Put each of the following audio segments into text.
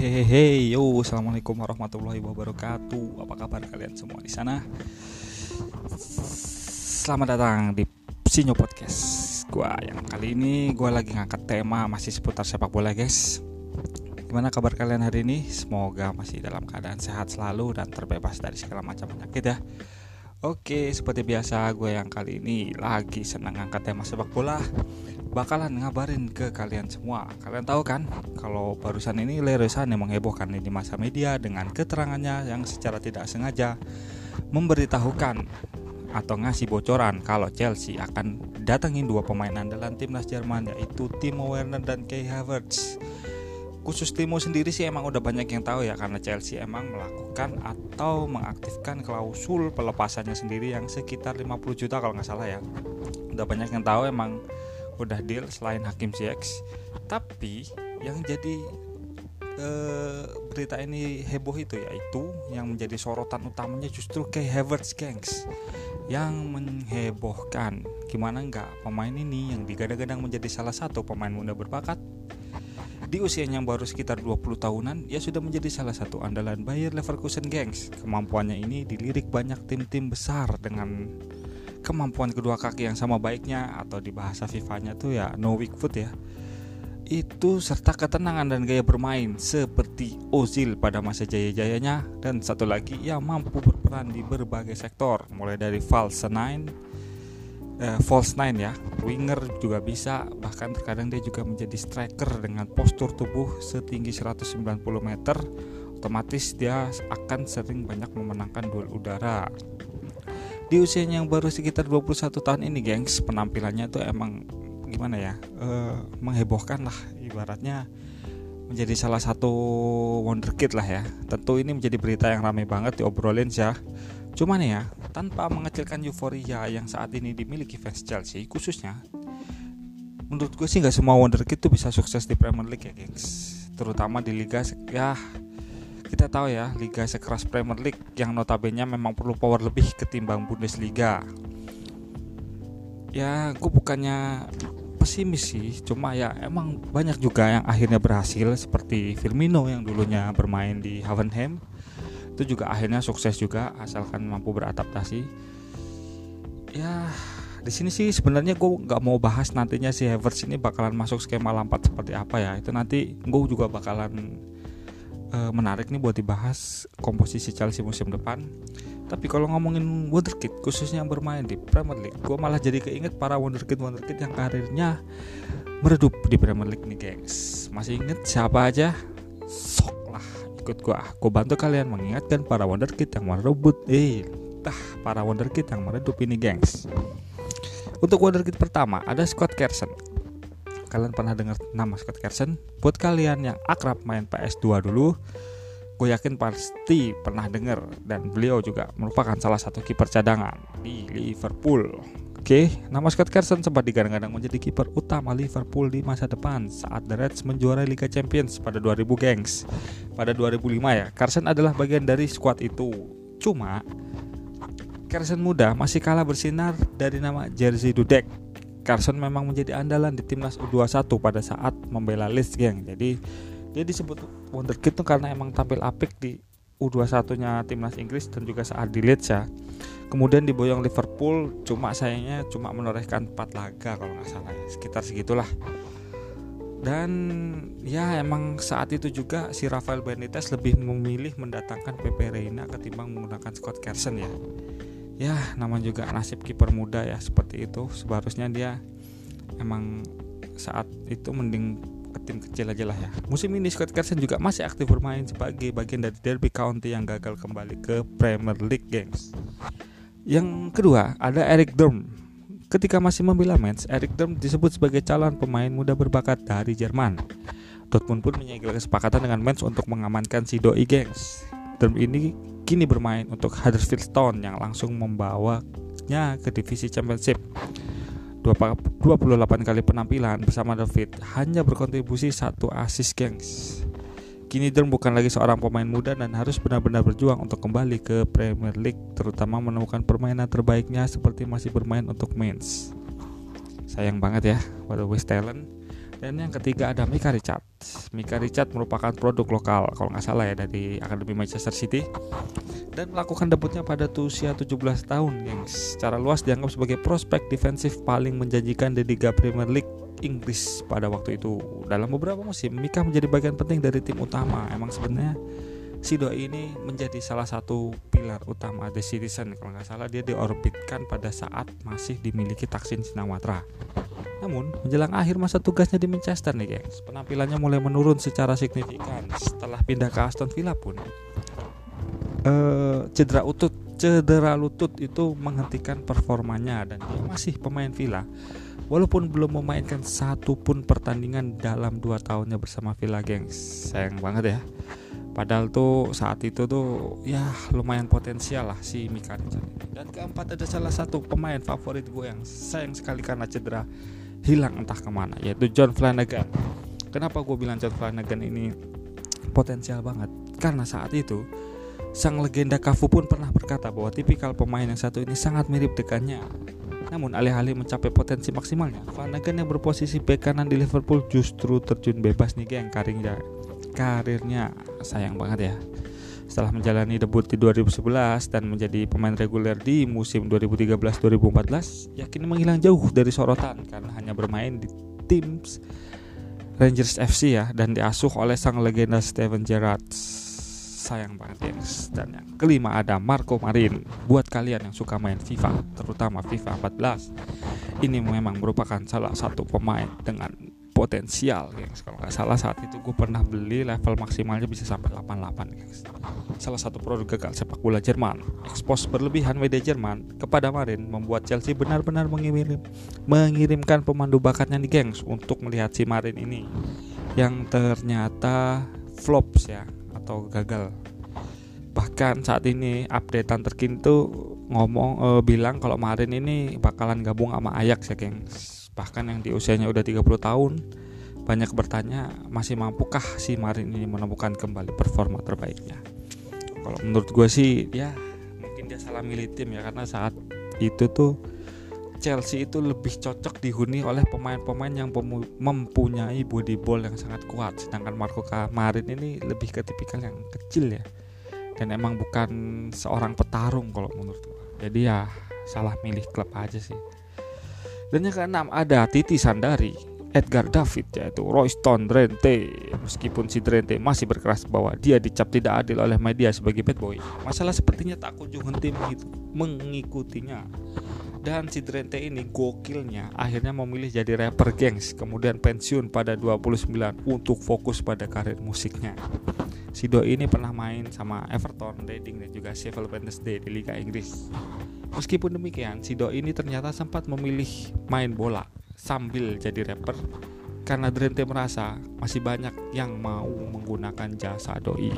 Hehehe, yo, assalamualaikum warahmatullahi wabarakatuh. Apa kabar kalian semua di sana? Selamat datang di Sinyo Podcast. Gua yang kali ini gua lagi ngangkat tema masih seputar sepak bola, guys. Gimana kabar kalian hari ini? Semoga masih dalam keadaan sehat selalu dan terbebas dari segala macam penyakit ya. Oke, seperti biasa gue yang kali ini lagi senang angkat tema sepak bola bakalan ngabarin ke kalian semua. Kalian tahu kan kalau barusan ini Leroy Sané menghebohkan di masa media dengan keterangannya yang secara tidak sengaja memberitahukan atau ngasih bocoran kalau Chelsea akan datengin dua pemain andalan timnas Jerman yaitu Timo Werner dan Kai Havertz. Khusus Timo sendiri sih emang udah banyak yang tahu ya karena Chelsea emang melakukan atau mengaktifkan klausul pelepasannya sendiri yang sekitar 50 juta kalau nggak salah ya. Udah banyak yang tahu emang udah deal selain Hakim Ziyech. Tapi yang jadi uh, berita ini heboh itu yaitu yang menjadi sorotan utamanya justru kayak Havertz Gangs yang menghebohkan. Gimana nggak? Pemain ini yang digadang-gadang menjadi salah satu pemain muda berbakat di usianya yang baru sekitar 20 tahunan, ia sudah menjadi salah satu andalan Bayer Leverkusen Gangs. Kemampuannya ini dilirik banyak tim-tim besar dengan kemampuan kedua kaki yang sama baiknya atau di bahasa FIFA-nya tuh ya no weak foot ya itu serta ketenangan dan gaya bermain seperti Ozil pada masa jaya-jayanya dan satu lagi yang mampu berperan di berbagai sektor mulai dari false nine eh, false nine ya. Winger juga bisa bahkan terkadang dia juga menjadi striker dengan postur tubuh setinggi 190 meter. Otomatis dia akan sering banyak memenangkan duel udara. Di usianya yang baru sekitar 21 tahun ini gengs penampilannya tuh emang gimana ya? Uh, menghebohkan lah ibaratnya menjadi salah satu wonderkid lah ya. Tentu ini menjadi berita yang ramai banget diobrolin ya cuman ya tanpa mengecilkan euforia yang saat ini dimiliki fans Chelsea khususnya menurut gue sih nggak semua wonderkid tuh bisa sukses di Premier League ya gengs terutama di liga ya kita tahu ya, liga sekeras Premier League yang notabene memang perlu power lebih ketimbang Bundesliga. Ya, gue bukannya pesimis sih, cuma ya emang banyak juga yang akhirnya berhasil seperti Firmino yang dulunya bermain di Hoffenheim. Itu juga akhirnya sukses juga asalkan mampu beradaptasi. Ya, di sini sih sebenarnya gue nggak mau bahas nantinya si Havertz ini bakalan masuk skema Lampard seperti apa ya. Itu nanti gue juga bakalan uh, menarik nih buat dibahas komposisi Chelsea musim depan. Tapi kalau ngomongin wonderkid khususnya yang bermain di Premier League, gue malah jadi keinget para wonderkid wonderkid yang karirnya meredup di Premier League nih, gengs. Masih inget siapa aja? Sok ikut gue. Gue bantu kalian mengingatkan para wonderkid yang merebut, eh, tah para wonderkid yang meredup ini, gengs. Untuk wonderkid pertama ada Scott Carson kalian pernah dengar nama Scott Carson buat kalian yang akrab main PS2 dulu gue yakin pasti pernah dengar dan beliau juga merupakan salah satu kiper cadangan di Liverpool Oke, nama Scott Carson sempat digadang-gadang menjadi kiper utama Liverpool di masa depan saat The Reds menjuarai Liga Champions pada 2000 gengs. Pada 2005 ya, Carson adalah bagian dari skuad itu. Cuma Carson muda masih kalah bersinar dari nama Jersey Dudek Carson memang menjadi andalan di timnas U21 pada saat membela Leeds geng. Jadi dia disebut wonderkid itu karena emang tampil apik di U21-nya timnas Inggris dan juga saat di Leeds ya. Kemudian diboyong Liverpool, cuma sayangnya cuma menorehkan 4 laga kalau nggak salah ya, sekitar segitulah. Dan ya emang saat itu juga si Rafael Benitez lebih memilih mendatangkan Pepe Reina ketimbang menggunakan Scott Carson ya ya nama juga nasib kiper muda ya seperti itu seharusnya dia emang saat itu mending tim kecil aja lah ya. Musim ini Scott Carson juga masih aktif bermain sebagai bagian dari Derby County yang gagal kembali ke Premier League Games. Yang kedua ada Eric Durm ketika masih membela Mainz Eric Durm disebut sebagai calon pemain muda berbakat dari Jerman. Dortmund pun menyegel kesepakatan dengan Mainz untuk mengamankan si Doi Gengs. Durm ini kini bermain untuk Huddersfield Town yang langsung membawanya ke divisi Championship. 28 kali penampilan bersama David hanya berkontribusi satu assist gengs. Kini Durm bukan lagi seorang pemain muda dan harus benar-benar berjuang untuk kembali ke Premier League terutama menemukan permainan terbaiknya seperti masih bermain untuk Mainz. Sayang banget ya pada West Talent Dan yang ketiga ada Mika Richard. Mika Richard merupakan produk lokal kalau nggak salah ya dari Akademi Manchester City dan melakukan debutnya pada usia 17 tahun yang secara luas dianggap sebagai prospek defensif paling menjanjikan di Liga Premier League Inggris pada waktu itu. Dalam beberapa musim, Mika menjadi bagian penting dari tim utama. Emang sebenarnya si doi ini menjadi salah satu pilar utama The Citizen kalau nggak salah dia diorbitkan pada saat masih dimiliki Taksin Sinawatra. Namun, menjelang akhir masa tugasnya di Manchester nih, gengs, penampilannya mulai menurun secara signifikan. Setelah pindah ke Aston Villa pun, uh, cedera utut, cedera lutut itu menghentikan performanya dan dia masih pemain Villa. Walaupun belum memainkan satu pun pertandingan dalam dua tahunnya bersama Villa, gengs, sayang banget ya. Padahal tuh saat itu tuh ya lumayan potensial lah si Mika Dan keempat ada salah satu pemain favorit gue yang sayang sekali karena cedera hilang entah ke mana yaitu John Flanagan kenapa gue bilang John Flanagan ini potensial banget karena saat itu sang legenda Cafu pun pernah berkata bahwa tipikal pemain yang satu ini sangat mirip dekannya namun alih-alih mencapai potensi maksimalnya Flanagan yang berposisi bek kanan di Liverpool justru terjun bebas nih geng karirnya. Karirnya sayang banget ya. Setelah menjalani debut di 2011 dan menjadi pemain reguler di musim 2013-2014, yakin menghilang jauh dari sorotan karena hanya bermain di tim Rangers FC ya dan diasuh oleh sang legenda Steven Gerrard. Sayang banget ya. Dan yang kelima ada Marco Marin. Buat kalian yang suka main FIFA, terutama FIFA 14, ini memang merupakan salah satu pemain dengan potensial guys kalau nggak salah saat itu gue pernah beli level maksimalnya bisa sampai 88 guys salah satu produk gagal sepak bola Jerman. Ekspos berlebihan media Jerman kepada Marin membuat Chelsea benar-benar mengirim mengirimkan pemandu bakatnya nih gengs untuk melihat si Marin ini. Yang ternyata flops ya atau gagal. Bahkan saat ini updatean terkini tuh ngomong e, bilang kalau Marin ini bakalan gabung sama Ajax ya gengs. Bahkan yang di usianya udah 30 tahun banyak bertanya masih mampukah si Marin ini menemukan kembali performa terbaiknya? Kalau menurut gue sih ya mungkin dia salah milih tim ya karena saat itu tuh Chelsea itu lebih cocok dihuni oleh pemain-pemain yang mempunyai body ball yang sangat kuat. Sedangkan Marco Marin ini lebih ke tipikal yang kecil ya. Dan emang bukan seorang petarung kalau menurut gue jadi ya salah milih klub aja sih. Dan yang keenam ada Titi Sandari, Edgar David yaitu Royston Drenthe. Meskipun si Drenthe masih berkeras bahwa dia dicap tidak adil oleh media sebagai bad boy, masalah sepertinya tak kunjung henti mengikutinya. Dan si Drenthe ini gokilnya akhirnya memilih jadi rapper gengs kemudian pensiun pada 29 untuk fokus pada karir musiknya. Si Doi ini pernah main sama Everton, Reading dan juga Sheffield Wednesday di Liga Inggris. Meskipun demikian, si Doi ini ternyata sempat memilih main bola sambil jadi rapper karena Drenthe merasa masih banyak yang mau menggunakan jasa Doi.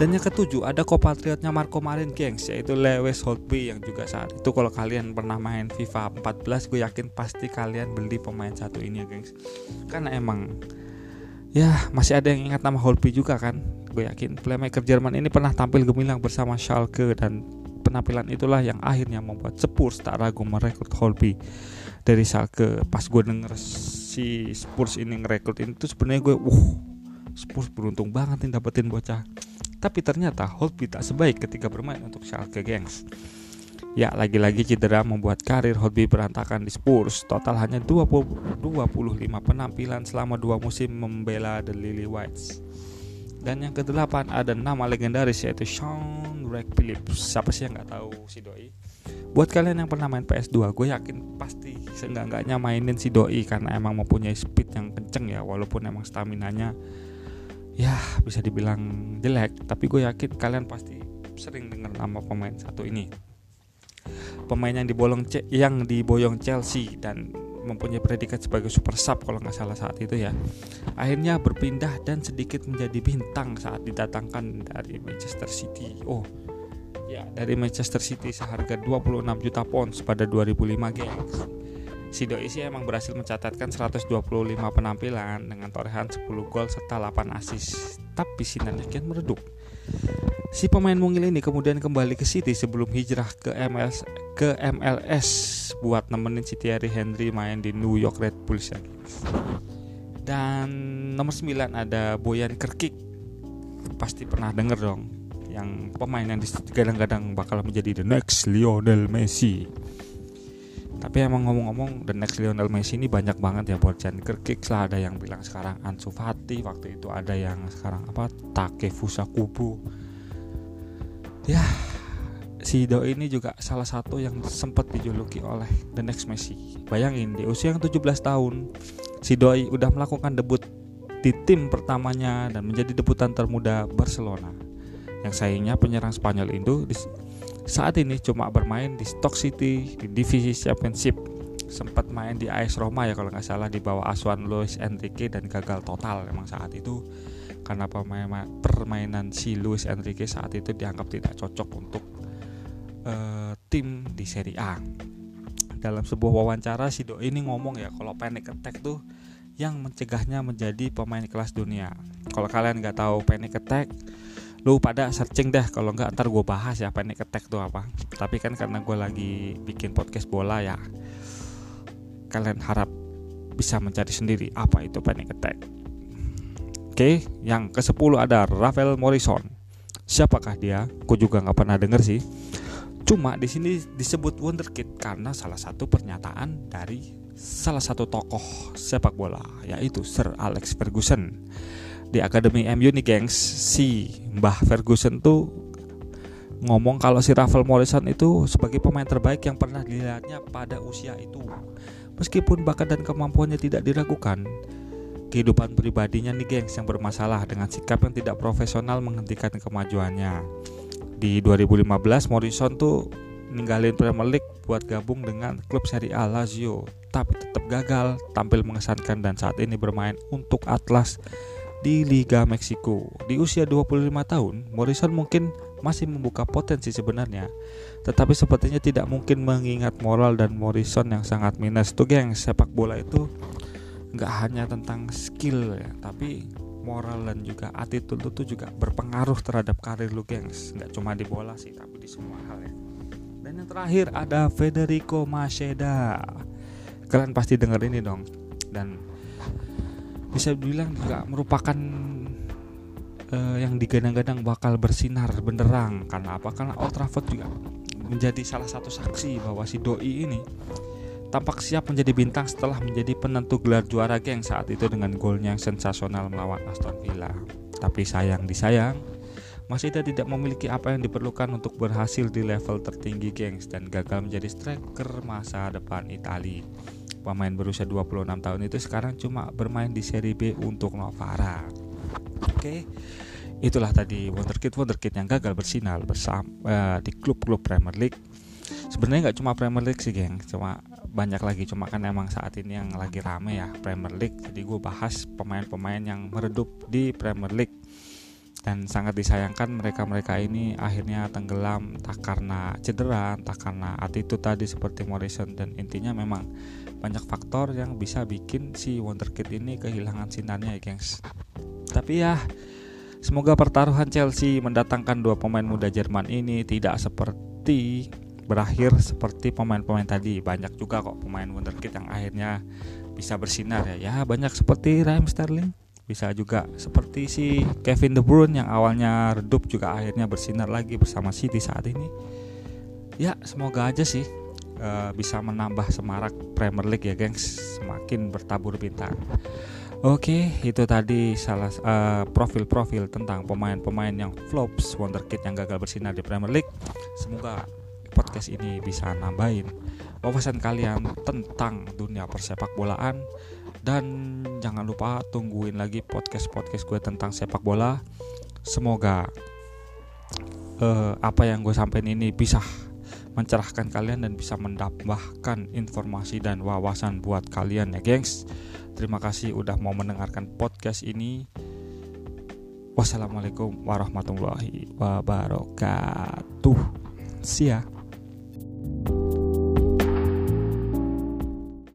Dan yang ketujuh ada kompatriotnya Marco Marin gengs yaitu Lewis Holtby yang juga saat itu kalau kalian pernah main FIFA 14 gue yakin pasti kalian beli pemain satu ini ya gengs. Karena emang ya masih ada yang ingat nama Holtby juga kan? Gue yakin playmaker Jerman ini pernah tampil gemilang bersama Schalke dan penampilan itulah yang akhirnya membuat Spurs tak ragu merekrut Holby dari Schalke. Pas gue denger si Spurs ini ngerekrut ini tuh sebenarnya gue uh Spurs beruntung banget nih dapetin bocah tapi ternyata Holby tak sebaik ketika bermain untuk Schalke gengs Ya lagi-lagi cedera membuat karir Holby berantakan di Spurs Total hanya 20, 25 penampilan selama dua musim membela The Lily Whites dan yang kedelapan ada nama legendaris yaitu Sean Rex Phillips. Siapa sih yang nggak tahu si Doi? Buat kalian yang pernah main PS2, gue yakin pasti seenggak-enggaknya mainin si Doi karena emang mempunyai speed yang kenceng ya, walaupun emang stamina-nya ya bisa dibilang jelek, tapi gue yakin kalian pasti sering dengar nama pemain satu ini. Pemain yang dibolong yang diboyong Chelsea dan mempunyai predikat sebagai super sub kalau nggak salah saat itu ya. Akhirnya berpindah dan sedikit menjadi bintang saat didatangkan dari Manchester City. Oh ya dari Manchester City seharga 26 juta pounds pada 2005 gengs Si Doi sih emang berhasil mencatatkan 125 penampilan dengan torehan 10 gol serta 8 assist tapi sinarnya kian meredup Si pemain mungil ini kemudian kembali ke City sebelum hijrah ke MLS ke MLS buat nemenin si Thierry Henry main di New York Red Bulls ya. Dan nomor 9 ada Boyan Kerkik. Pasti pernah denger dong yang pemain yang kadang-kadang bakal menjadi the next Lionel Messi. Tapi emang ngomong-ngomong the next Lionel Messi ini banyak banget ya buat Jan Kerkik lah ada yang bilang sekarang Ansu Fati waktu itu ada yang sekarang apa Takefusa Kubo ya si Doi ini juga salah satu yang sempat dijuluki oleh The Next Messi. Bayangin di usia yang 17 tahun, si Doi udah melakukan debut di tim pertamanya dan menjadi debutan termuda Barcelona. Yang sayangnya penyerang Spanyol itu saat ini cuma bermain di Stock City di divisi Championship. Sempat main di AS Roma ya kalau nggak salah di bawah asuhan Luis Enrique dan gagal total memang saat itu karena permainan si Luis Enrique saat itu dianggap tidak cocok untuk uh, tim di Serie A. Dalam sebuah wawancara si Do ini ngomong ya kalau panic attack tuh yang mencegahnya menjadi pemain kelas dunia. Kalau kalian nggak tahu panic attack, lu pada searching deh kalau nggak ntar gue bahas ya panic attack tuh apa. Tapi kan karena gue lagi bikin podcast bola ya, kalian harap bisa mencari sendiri apa itu panic attack. Oke, yang ke-10 ada Rafael Morrison. Siapakah dia? Aku juga nggak pernah denger sih. Cuma di sini disebut wonderkid karena salah satu pernyataan dari salah satu tokoh sepak bola yaitu Sir Alex Ferguson. Di Akademi MU nih gengs, si Mbah Ferguson tuh ngomong kalau si Rafael Morrison itu sebagai pemain terbaik yang pernah dilihatnya pada usia itu. Meskipun bakat dan kemampuannya tidak diragukan, kehidupan pribadinya nih gengs yang bermasalah dengan sikap yang tidak profesional menghentikan kemajuannya. Di 2015 Morrison tuh ninggalin Premier League buat gabung dengan klub Serie A Lazio, tapi tetap gagal tampil mengesankan dan saat ini bermain untuk Atlas di Liga Meksiko. Di usia 25 tahun, Morrison mungkin masih membuka potensi sebenarnya, tetapi sepertinya tidak mungkin mengingat moral dan Morrison yang sangat minus. Tuh geng, sepak bola itu nggak hanya tentang skill ya tapi moral dan juga attitude itu juga berpengaruh terhadap karir lu gengs. Nggak cuma di bola sih tapi di semua hal ya. Dan yang terakhir ada Federico Maseda kalian pasti denger ini dong. Dan bisa dibilang juga merupakan uh, yang digadang-gadang bakal bersinar benderang karena apa karena Old Trafford juga menjadi salah satu saksi bahwa si doi ini tampak siap menjadi bintang setelah menjadi penentu gelar juara geng saat itu dengan golnya yang sensasional melawan Aston Villa. Tapi sayang disayang, Masida tidak memiliki apa yang diperlukan untuk berhasil di level tertinggi gengs dan gagal menjadi striker masa depan Italia. Pemain berusia 26 tahun itu sekarang cuma bermain di Serie B untuk Novara. Oke, itulah tadi wonderkid wonderkid yang gagal bersinar bersama uh, di klub-klub Premier League. Sebenarnya nggak cuma Premier League sih, geng, cuma banyak lagi cuma kan emang saat ini yang lagi rame ya Premier League jadi gue bahas pemain-pemain yang meredup di Premier League dan sangat disayangkan mereka-mereka ini akhirnya tenggelam tak karena cedera, tak karena attitude tadi seperti Morrison. Dan intinya memang banyak faktor yang bisa bikin si Wonderkid ini kehilangan sinarnya ya gengs. Tapi ya semoga pertaruhan Chelsea mendatangkan dua pemain muda Jerman ini tidak seperti berakhir seperti pemain-pemain tadi. Banyak juga kok pemain wonderkid yang akhirnya bisa bersinar ya. Ya banyak seperti Raheem Sterling bisa juga seperti si Kevin De Bruyne yang awalnya redup juga akhirnya bersinar lagi bersama City saat ini. Ya semoga aja sih uh, bisa menambah semarak Premier League ya gengs. Semakin bertabur bintang. Oke, itu tadi salah uh, profil-profil tentang pemain-pemain yang flops, wonderkid yang gagal bersinar di Premier League. Semoga podcast ini bisa nambahin wawasan kalian tentang dunia persepak bolaan dan jangan lupa tungguin lagi podcast-podcast gue tentang sepak bola. Semoga uh, apa yang gue sampaikan ini bisa mencerahkan kalian dan bisa mendapatkan informasi dan wawasan buat kalian ya gengs. Terima kasih udah mau mendengarkan podcast ini. Wassalamualaikum warahmatullahi wabarakatuh. See ya